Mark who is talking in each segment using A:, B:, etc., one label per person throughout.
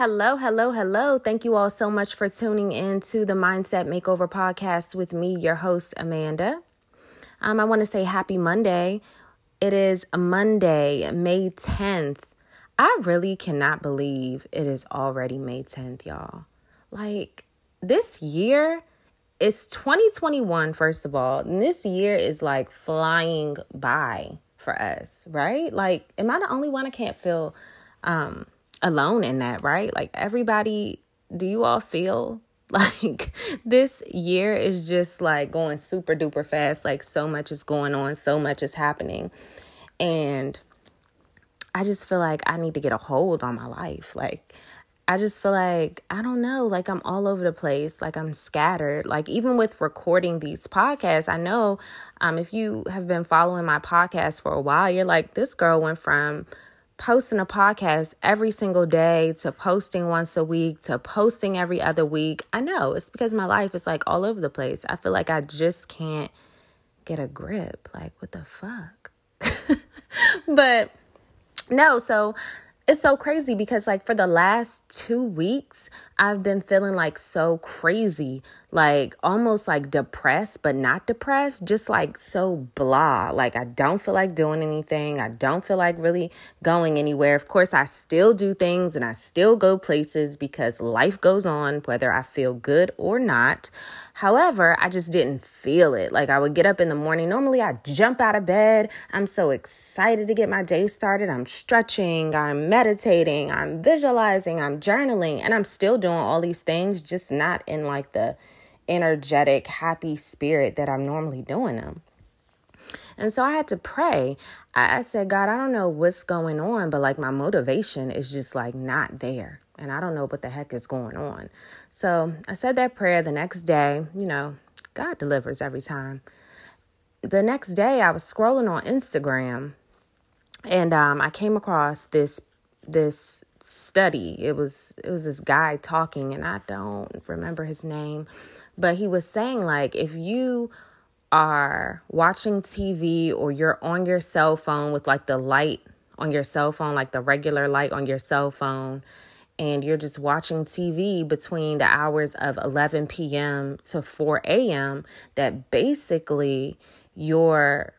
A: Hello, hello, hello. Thank you all so much for tuning in to the Mindset Makeover podcast with me, your host, Amanda. Um, I want to say happy Monday. It is Monday, May 10th. I really cannot believe it is already May 10th, y'all. Like, this year is 2021, first of all. And this year is like flying by for us, right? Like, am I the only one I can't feel um alone in that, right? Like everybody, do you all feel like this year is just like going super duper fast? Like so much is going on, so much is happening. And I just feel like I need to get a hold on my life. Like I just feel like, I don't know, like I'm all over the place, like I'm scattered. Like even with recording these podcasts, I know um if you have been following my podcast for a while, you're like this girl went from posting a podcast every single day to posting once a week to posting every other week. I know it's because my life is like all over the place. I feel like I just can't get a grip. Like, what the fuck? but no, so it's so crazy because like for the last 2 weeks I've been feeling like so crazy, like almost like depressed but not depressed, just like so blah. Like I don't feel like doing anything. I don't feel like really going anywhere. Of course, I still do things and I still go places because life goes on whether I feel good or not. However, I just didn't feel it. Like I would get up in the morning. Normally, I jump out of bed. I'm so excited to get my day started. I'm stretching, I'm meditating, I'm visualizing, I'm journaling, and I'm still doing all these things, just not in like the energetic, happy spirit that I'm normally doing them. And so I had to pray. I, I said, God, I don't know what's going on, but like my motivation is just like not there and I don't know what the heck is going on. So I said that prayer the next day. You know, God delivers every time. The next day, I was scrolling on Instagram, and um, I came across this this study. It was it was this guy talking, and I don't remember his name, but he was saying like if you are watching TV or you're on your cell phone with like the light on your cell phone, like the regular light on your cell phone, and you're just watching TV between the hours of 11 p.m. to 4 a.m., that basically you're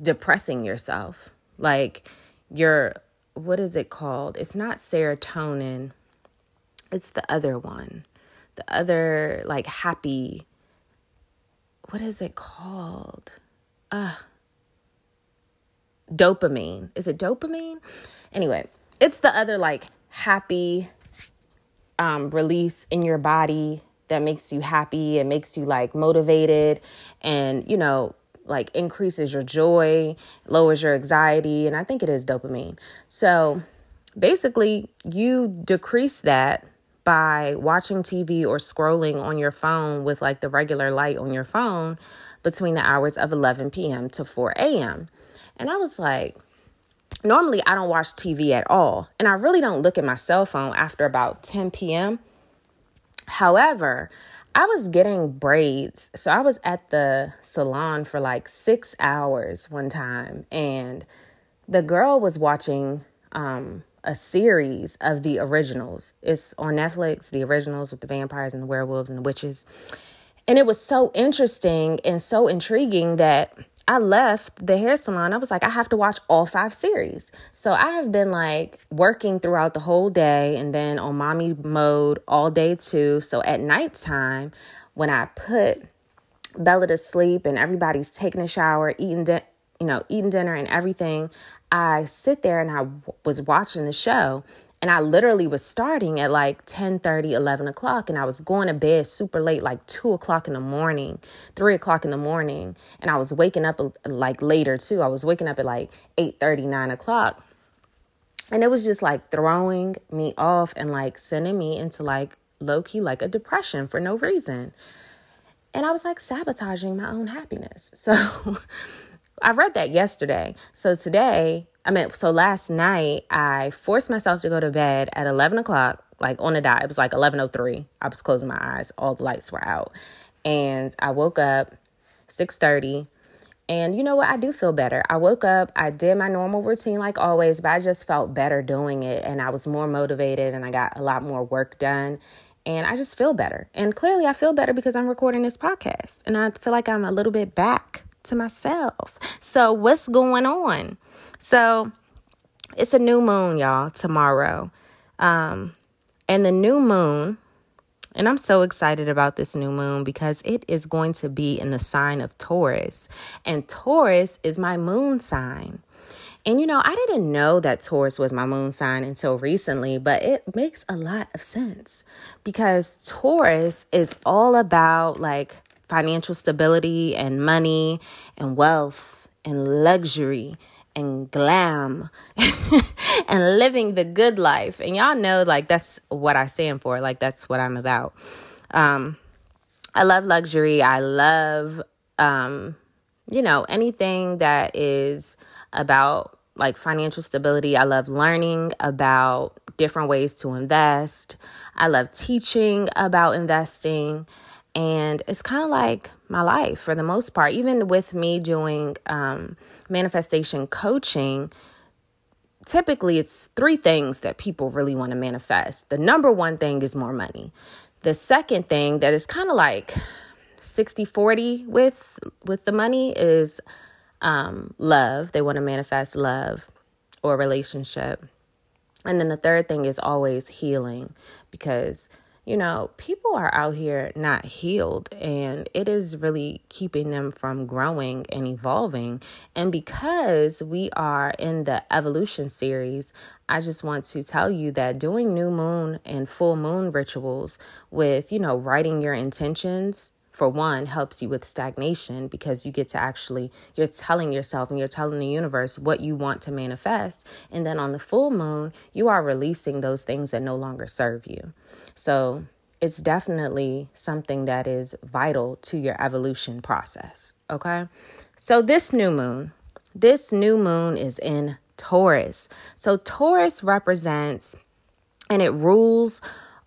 A: depressing yourself. Like you're, what is it called? It's not serotonin, it's the other one. The other, like, happy, what is it called? Uh, dopamine. Is it dopamine? Anyway, it's the other, like, happy um, release in your body that makes you happy and makes you like motivated and you know like increases your joy lowers your anxiety and i think it is dopamine so basically you decrease that by watching tv or scrolling on your phone with like the regular light on your phone between the hours of 11 p.m to 4 a.m and i was like normally I don't watch TV at all, and I really don't look at my cell phone after about 10 p.m. However, I was getting braids. So I was at the salon for like six hours one time, and the girl was watching um, a series of the originals. It's on Netflix, the originals with the vampires and the werewolves and the witches. And it was so interesting and so intriguing that I left the hair salon. I was like, I have to watch all five series. So I have been like working throughout the whole day and then on mommy mode all day too. So at nighttime, when I put Bella to sleep and everybody's taking a shower, eating, di- you know, eating dinner and everything, I sit there and I w- was watching the show and I literally was starting at like 10 30, 11 o'clock, and I was going to bed super late, like 2 o'clock in the morning, 3 o'clock in the morning. And I was waking up uh, like later too. I was waking up at like 8 30, 9 o'clock. And it was just like throwing me off and like sending me into like low key, like a depression for no reason. And I was like sabotaging my own happiness. So I read that yesterday. So today I mean, so last night I forced myself to go to bed at 11 o'clock, like on a dot. It was like 11.03. I was closing my eyes. All the lights were out. And I woke up 6.30 And you know what? I do feel better. I woke up, I did my normal routine like always, but I just felt better doing it. And I was more motivated and I got a lot more work done. And I just feel better. And clearly, I feel better because I'm recording this podcast. And I feel like I'm a little bit back to myself. So, what's going on? So, it's a new moon, y'all, tomorrow. Um, and the new moon, and I'm so excited about this new moon because it is going to be in the sign of Taurus. And Taurus is my moon sign. And you know, I didn't know that Taurus was my moon sign until recently, but it makes a lot of sense because Taurus is all about like financial stability and money and wealth and luxury and glam and living the good life. And y'all know, like, that's what I stand for. Like, that's what I'm about. Um, I love luxury. I love, um, you know, anything that is about like financial stability. I love learning about different ways to invest. I love teaching about investing. And it's kind of like my life for the most part. Even with me doing um, manifestation coaching, typically it's three things that people really want to manifest. The number one thing is more money. The second thing that is kind of like 60 40 with with the money is um, love. They want to manifest love or relationship. And then the third thing is always healing because you know, people are out here not healed, and it is really keeping them from growing and evolving. And because we are in the evolution series, I just want to tell you that doing new moon and full moon rituals with, you know, writing your intentions for one helps you with stagnation because you get to actually you're telling yourself and you're telling the universe what you want to manifest and then on the full moon you are releasing those things that no longer serve you so it's definitely something that is vital to your evolution process. Okay. So this new moon, this new moon is in Taurus. So Taurus represents and it rules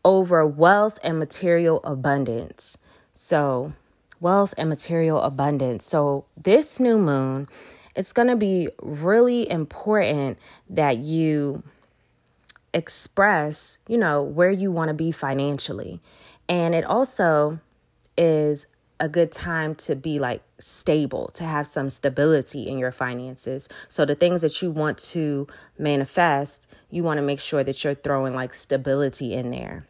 A: over wealth and material abundance. So, wealth and material abundance. So, this new moon, it's going to be really important that you express, you know, where you want to be financially. And it also is a good time to be like stable, to have some stability in your finances. So the things that you want to manifest, you want to make sure that you're throwing like stability in there.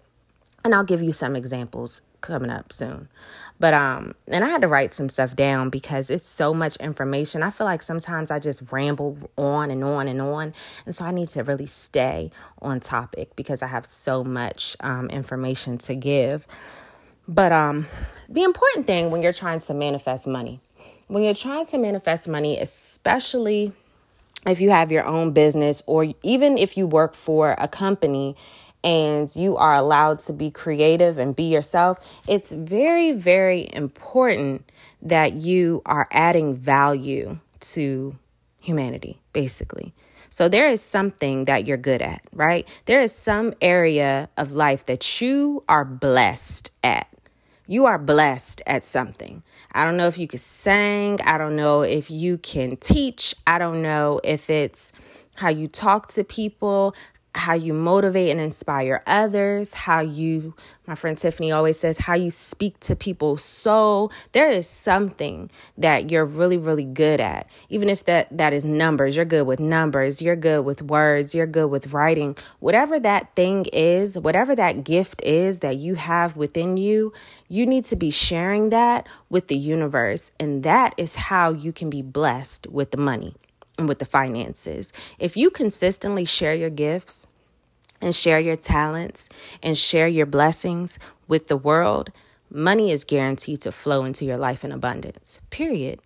A: And I'll give you some examples coming up soon. But um and I had to write some stuff down because it's so much information. I feel like sometimes I just ramble on and on and on. And so I need to really stay on topic because I have so much um information to give. But um the important thing when you're trying to manifest money, when you're trying to manifest money, especially if you have your own business or even if you work for a company and you are allowed to be creative and be yourself, it's very, very important that you are adding value to humanity, basically. So there is something that you're good at, right? There is some area of life that you are blessed at. You are blessed at something. I don't know if you can sing. I don't know if you can teach. I don't know if it's how you talk to people how you motivate and inspire others, how you, my friend Tiffany always says, how you speak to people. So there is something that you're really, really good at. Even if that, that is numbers, you're good with numbers, you're good with words, you're good with writing. Whatever that thing is, whatever that gift is that you have within you, you need to be sharing that with the universe. And that is how you can be blessed with the money and with the finances. If you consistently share your gifts and share your talents and share your blessings with the world, money is guaranteed to flow into your life in abundance. Period.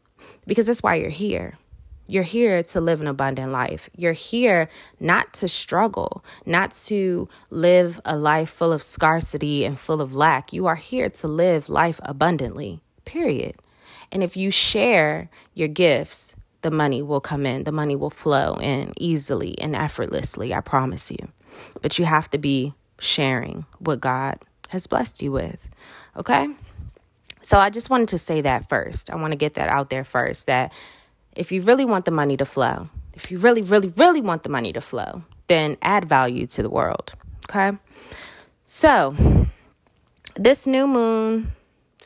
A: Because that's why you're here. You're here to live an abundant life. You're here not to struggle, not to live a life full of scarcity and full of lack. You are here to live life abundantly, period. And if you share your gifts, the money will come in, the money will flow in easily and effortlessly, I promise you. But you have to be sharing what God has blessed you with, okay? So I just wanted to say that first. I want to get that out there first that if you really want the money to flow, if you really, really, really want the money to flow, then add value to the world. Okay. So, this new moon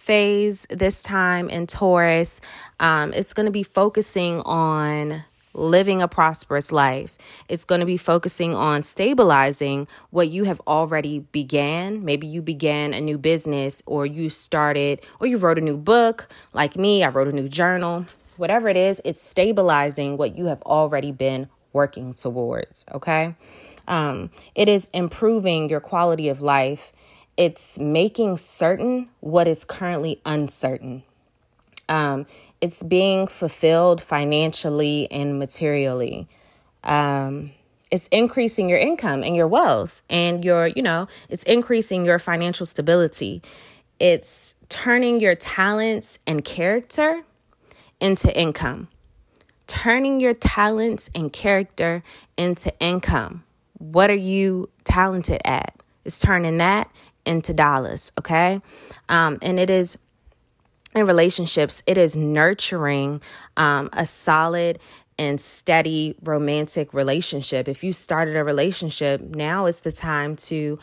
A: phase, this time in Taurus, um, it's going to be focusing on living a prosperous life. It's going to be focusing on stabilizing what you have already began. Maybe you began a new business or you started or you wrote a new book. Like me, I wrote a new journal. Whatever it is, it's stabilizing what you have already been working towards, okay? Um, it is improving your quality of life. It's making certain what is currently uncertain. Um, it's being fulfilled financially and materially. Um, it's increasing your income and your wealth and your, you know, it's increasing your financial stability. It's turning your talents and character into income. Turning your talents and character into income. What are you talented at? It's turning that into dollars, okay? Um, and it is in relationships, it is nurturing um, a solid and steady romantic relationship. If you started a relationship, now is the time to,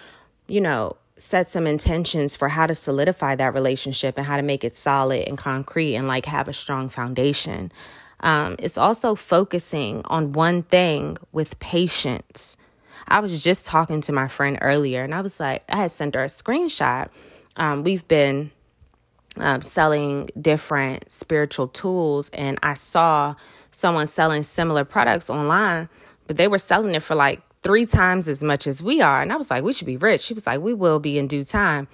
A: you know, set some intentions for how to solidify that relationship and how to make it solid and concrete and like have a strong foundation. Um, it's also focusing on one thing with patience. I was just talking to my friend earlier and I was like, I had sent her a screenshot. Um, we've been um, selling different spiritual tools, and I saw someone selling similar products online, but they were selling it for like three times as much as we are. And I was like, we should be rich. She was like, we will be in due time.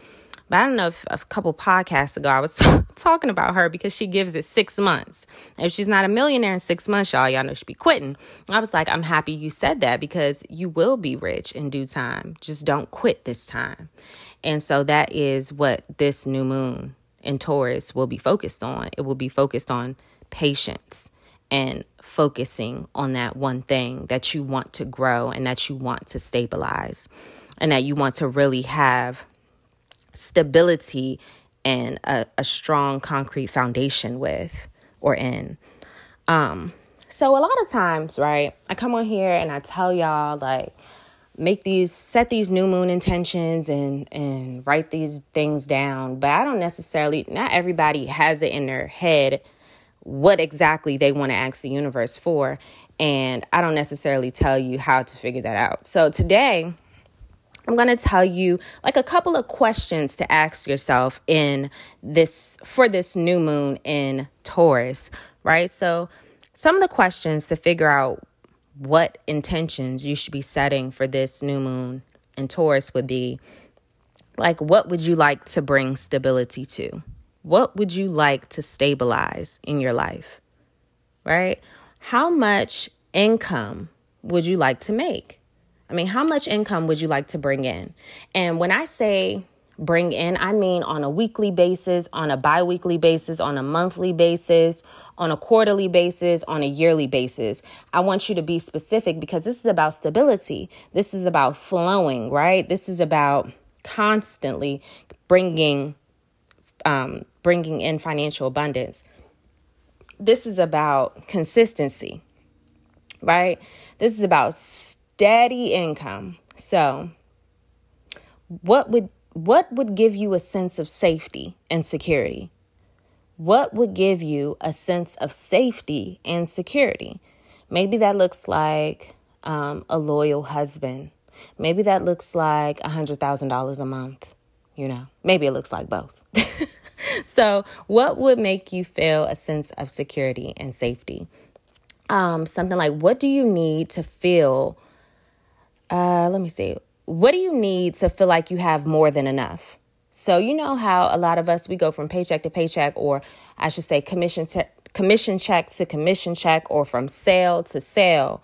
A: But I don't know if a couple podcasts ago I was t- talking about her because she gives it six months. If she's not a millionaire in six months, y'all, y'all know she'd be quitting. I was like, I'm happy you said that because you will be rich in due time. Just don't quit this time. And so that is what this new moon in Taurus will be focused on. It will be focused on patience and focusing on that one thing that you want to grow and that you want to stabilize and that you want to really have stability and a, a strong concrete foundation with or in. Um, so a lot of times, right, I come on here and I tell y'all like make these set these new moon intentions and and write these things down. But i don't necessarily not everybody has it in their head what exactly they want to ask the universe for. And i don't necessarily tell you how to figure that out. So today i'm going to tell you like a couple of questions to ask yourself in this for this new moon in taurus right so some of the questions to figure out what intentions you should be setting for this new moon in Taurus would be like, what would you like to bring stability to? What would you like to stabilize in your life? Right? How much income would you like to make? I mean, how much income would you like to bring in? And when I say bring in, I mean on a weekly basis, on a bi weekly basis, on a monthly basis, on a quarterly basis, on a yearly basis. I want you to be specific because this is about stability. This is about flowing, right? This is about constantly bringing um, bringing in financial abundance. This is about consistency, right? This is about steady income. So, what would what would give you a sense of safety and security? What would give you a sense of safety and security? Maybe that looks like um, a loyal husband. Maybe that looks like a $100,000 a month. You know, maybe it looks like both. so, what would make you feel a sense of security and safety? Um, something like, what do you need to feel? Uh, let me see. What do you need to feel like you have more than enough? So you know how a lot of us we go from paycheck to paycheck or I should say commission to commission check to commission check or from sale to sale.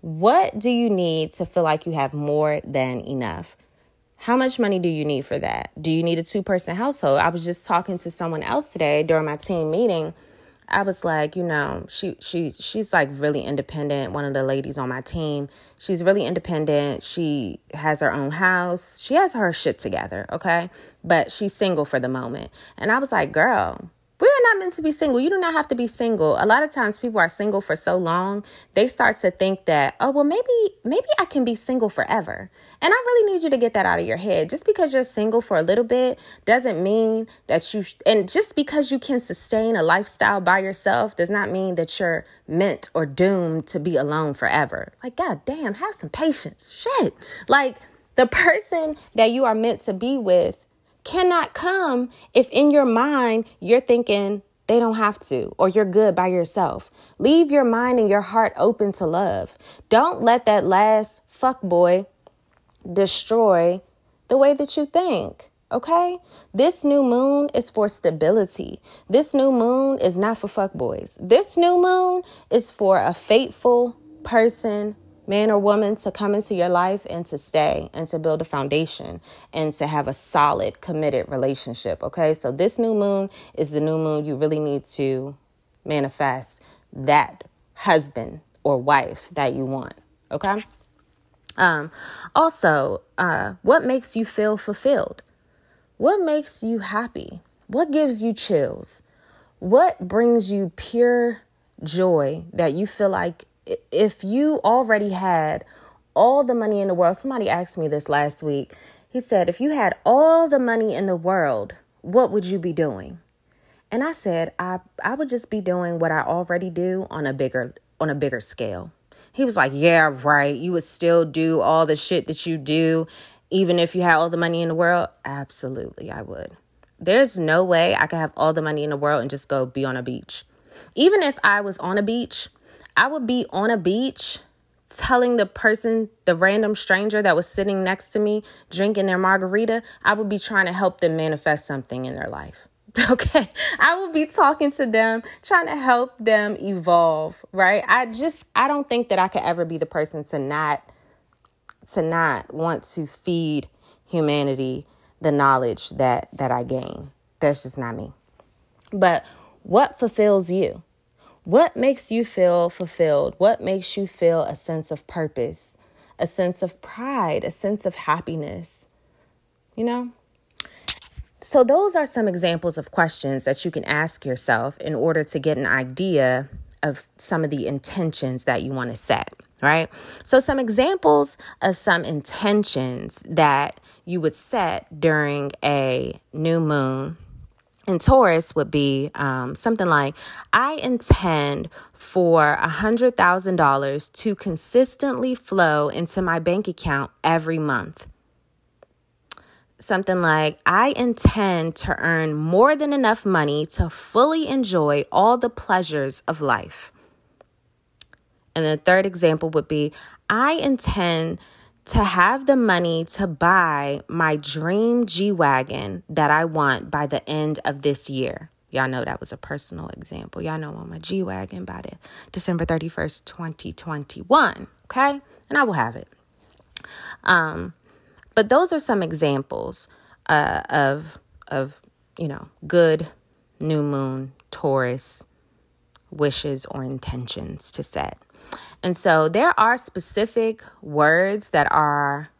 A: What do you need to feel like you have more than enough? How much money do you need for that? Do you need a two person household? I was just talking to someone else today during my team meeting I was like, you know, she she she's like really independent. One of the ladies on my team, she's really independent. She has her own house. She has her shit together, okay? But she's single for the moment. And I was like, girl, We are not meant to be single. You do not have to be single. A lot of times people are single for so long, they start to think that, oh, well, maybe, maybe I can be single forever. And I really need you to get that out of your head. Just because you're single for a little bit doesn't mean that you, and just because you can sustain a lifestyle by yourself does not mean that you're meant or doomed to be alone forever. Like, God damn, have some patience. Shit. Like, the person that you are meant to be with cannot come if in your mind you're thinking they don't have to or you're good by yourself. Leave your mind and your heart open to love. Don't let that last fuck boy destroy the way that you think. Okay? This new moon is for stability. This new moon is not for fuck boys. This new moon is for a faithful person man or woman to come into your life and to stay and to build a foundation and to have a solid, committed relationship. Okay, so this new moon is the new moon you really need to manifest that husband or wife that you want. Okay. Um, also, uh, what makes you feel fulfilled? What makes you happy? What gives you chills? What brings you pure joy that you feel like if you already had all the money in the world, somebody asked me this last week. He said, if you had all the money in the world, what would you be doing? And I said, I, I would just be doing what I already do on a bigger on a bigger scale. He was like, Yeah, right. You would still do all the shit that you do, even if you had all the money in the world. Absolutely, I would. There's no way I could have all the money in the world and just go be on a beach. Even if I was on a beach, I would be on a beach telling the person, the random stranger that was sitting next to me drinking their margarita, I would be trying to help them manifest something in their life. Okay. I would be talking to them, trying to help them evolve, right? I just I don't think that I could ever be the person to not to not want to feed humanity the knowledge that that I gain. That's just not me. But what fulfills you? What makes you feel fulfilled? What makes you feel a sense of purpose, a sense of pride, a sense of happiness? You know? So, those are some examples of questions that you can ask yourself in order to get an idea of some of the intentions that you want to set, right? So, some examples of some intentions that you would set during a new moon and Taurus would be um, something like I intend for $100,000 to consistently flow into my bank account every month. Something like I intend to earn more than enough money to fully enjoy all the pleasures of life. And the third example would be I intend to have the money to buy my dream G Wagon that I want by the end of this year. Y'all know that was a personal example. Y'all know I my G Wagon by the December 31st, 2021. Okay? And I will have it. Um, but those are some examples uh, of of you know good new moon Taurus wishes or intentions to set. And so there are specific words that are,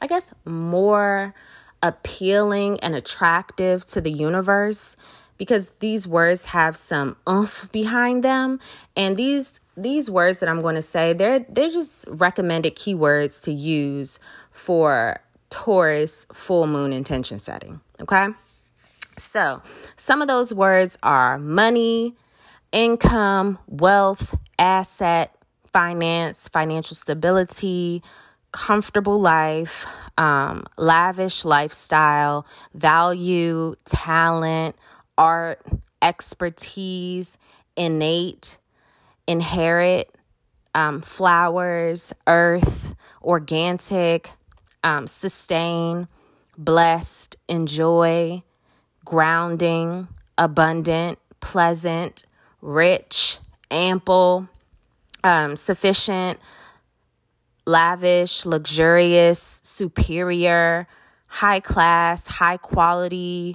A: I guess, more appealing and attractive to the universe because these words have some oomph behind them. And these these words that I'm going to say they're they're just recommended keywords to use for Taurus full moon intention setting okay? So some of those words are money income wealth asset finance, financial stability, comfortable life, um, lavish lifestyle, value, talent, art, expertise, innate, inherit, um, flowers, earth, organic, um, sustain, blessed, enjoy, grounding, abundant, pleasant, rich, ample, um, sufficient, lavish, luxurious, superior, high class, high quality,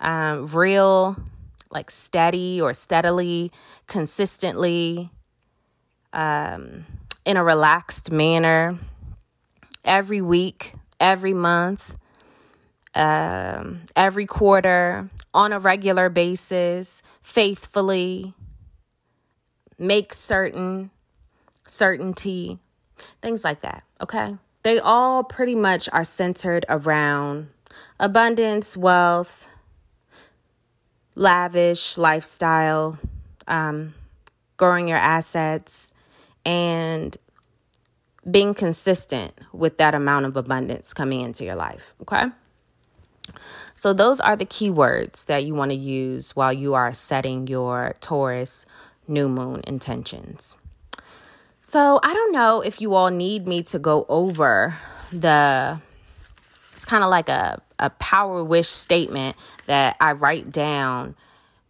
A: um, real, like steady or steadily, consistently, um, in a relaxed manner, every week, every month, um, every quarter, on a regular basis, faithfully, make certain, certainty, things like that. Okay. They all pretty much are centered around abundance, wealth, lavish lifestyle, um, growing your assets, and being consistent with that amount of abundance coming into your life. Okay. So, those are the keywords that you want to use while you are setting your Taurus new moon intentions. So, I don't know if you all need me to go over the, it's kind of like a, a power wish statement that I write down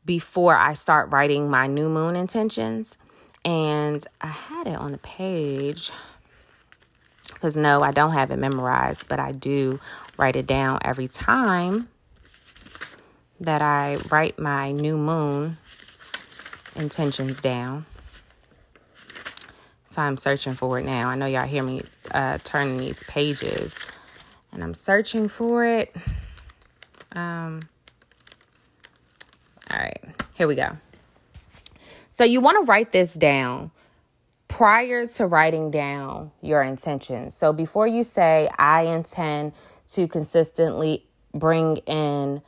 A: before I start writing my new moon intentions. And I had it on the page because no, I don't have it memorized, but I do write it down every time that I write my new moon intentions down. So I'm searching for it now. I know y'all hear me uh, turning these pages, and I'm searching for it. Um, all right, here we go. So you want to write this down prior to writing down your intentions. So before you say, I intend to consistently bring in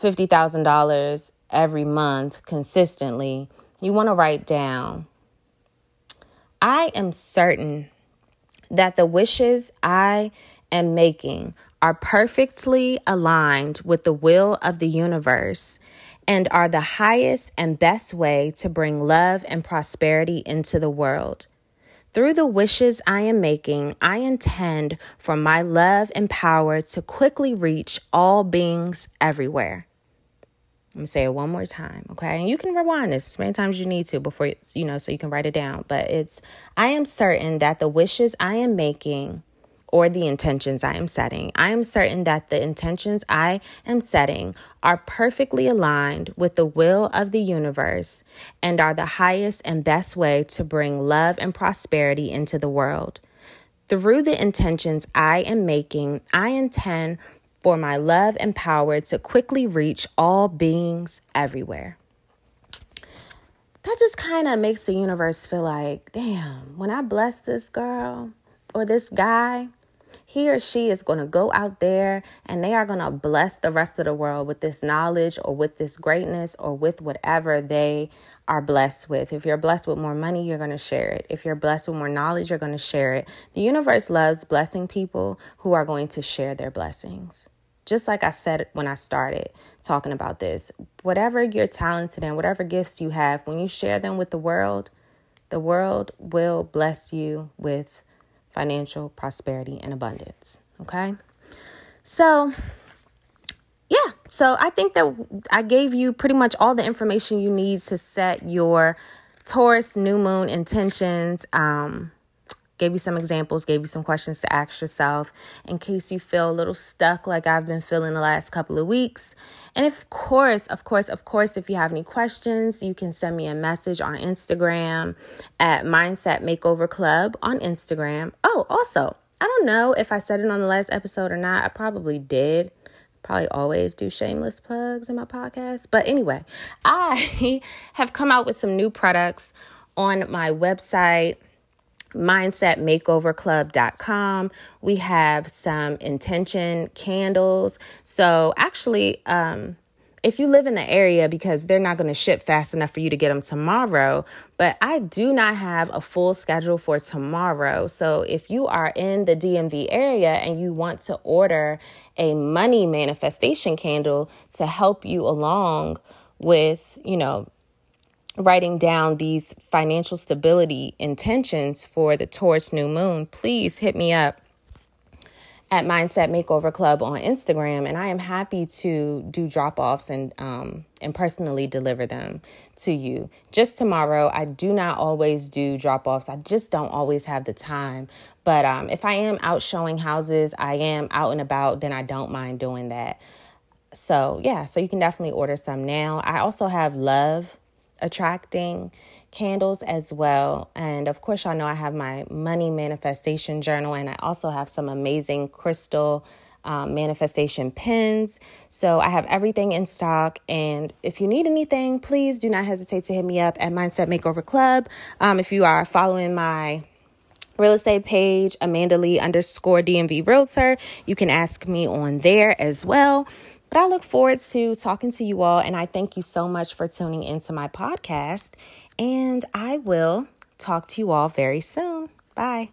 A: $50,000 every month consistently, you want to write down, I am certain that the wishes I am making are perfectly aligned with the will of the universe and are the highest and best way to bring love and prosperity into the world. Through the wishes I am making, I intend for my love and power to quickly reach all beings everywhere. I'm gonna say it one more time, okay? And you can rewind this as many times as you need to before you know, so you can write it down. But it's I am certain that the wishes I am making or the intentions I am setting, I am certain that the intentions I am setting are perfectly aligned with the will of the universe and are the highest and best way to bring love and prosperity into the world. Through the intentions I am making, I intend for my love and power to quickly reach all beings everywhere. That just kind of makes the universe feel like, damn, when I bless this girl or this guy, he or she is going to go out there and they are going to bless the rest of the world with this knowledge or with this greatness or with whatever they are blessed with. If you're blessed with more money, you're going to share it. If you're blessed with more knowledge, you're going to share it. The universe loves blessing people who are going to share their blessings. Just like I said when I started talking about this, whatever you're talented in, whatever gifts you have, when you share them with the world, the world will bless you with financial prosperity and abundance. Okay. So, yeah, so I think that I gave you pretty much all the information you need to set your Taurus new moon intentions. Um, gave you some examples, gave you some questions to ask yourself in case you feel a little stuck like I've been feeling the last couple of weeks. And of course, of course, of course, if you have any questions, you can send me a message on Instagram at Mindset Makeover Club on Instagram. Oh, also, I don't know if I said it on the last episode or not. I probably did probably always do shameless plugs in my podcast. But anyway, I have come out with some new products on my website mindsetmakeoverclub.com. We have some intention candles. So actually, um, if you live in the area because they're not going to ship fast enough for you to get them tomorrow, but I do not have a full schedule for tomorrow. So if you are in the DMV area and you want to order a money manifestation candle to help you along with, you know, writing down these financial stability intentions for the Taurus new moon, please hit me up at Mindset Makeover Club on Instagram, and I am happy to do drop offs and um, and personally deliver them to you. Just tomorrow, I do not always do drop offs. I just don't always have the time. But um, if I am out showing houses, I am out and about, then I don't mind doing that. So yeah, so you can definitely order some now. I also have love attracting candles as well. And of course, y'all know I have my money manifestation journal, and I also have some amazing crystal um, manifestation pins. So I have everything in stock. And if you need anything, please do not hesitate to hit me up at Mindset Makeover Club. Um, if you are following my real estate page, Amanda Lee underscore DMV Realtor, you can ask me on there as well. But I look forward to talking to you all, and I thank you so much for tuning into my podcast. And I will talk to you all very soon. Bye.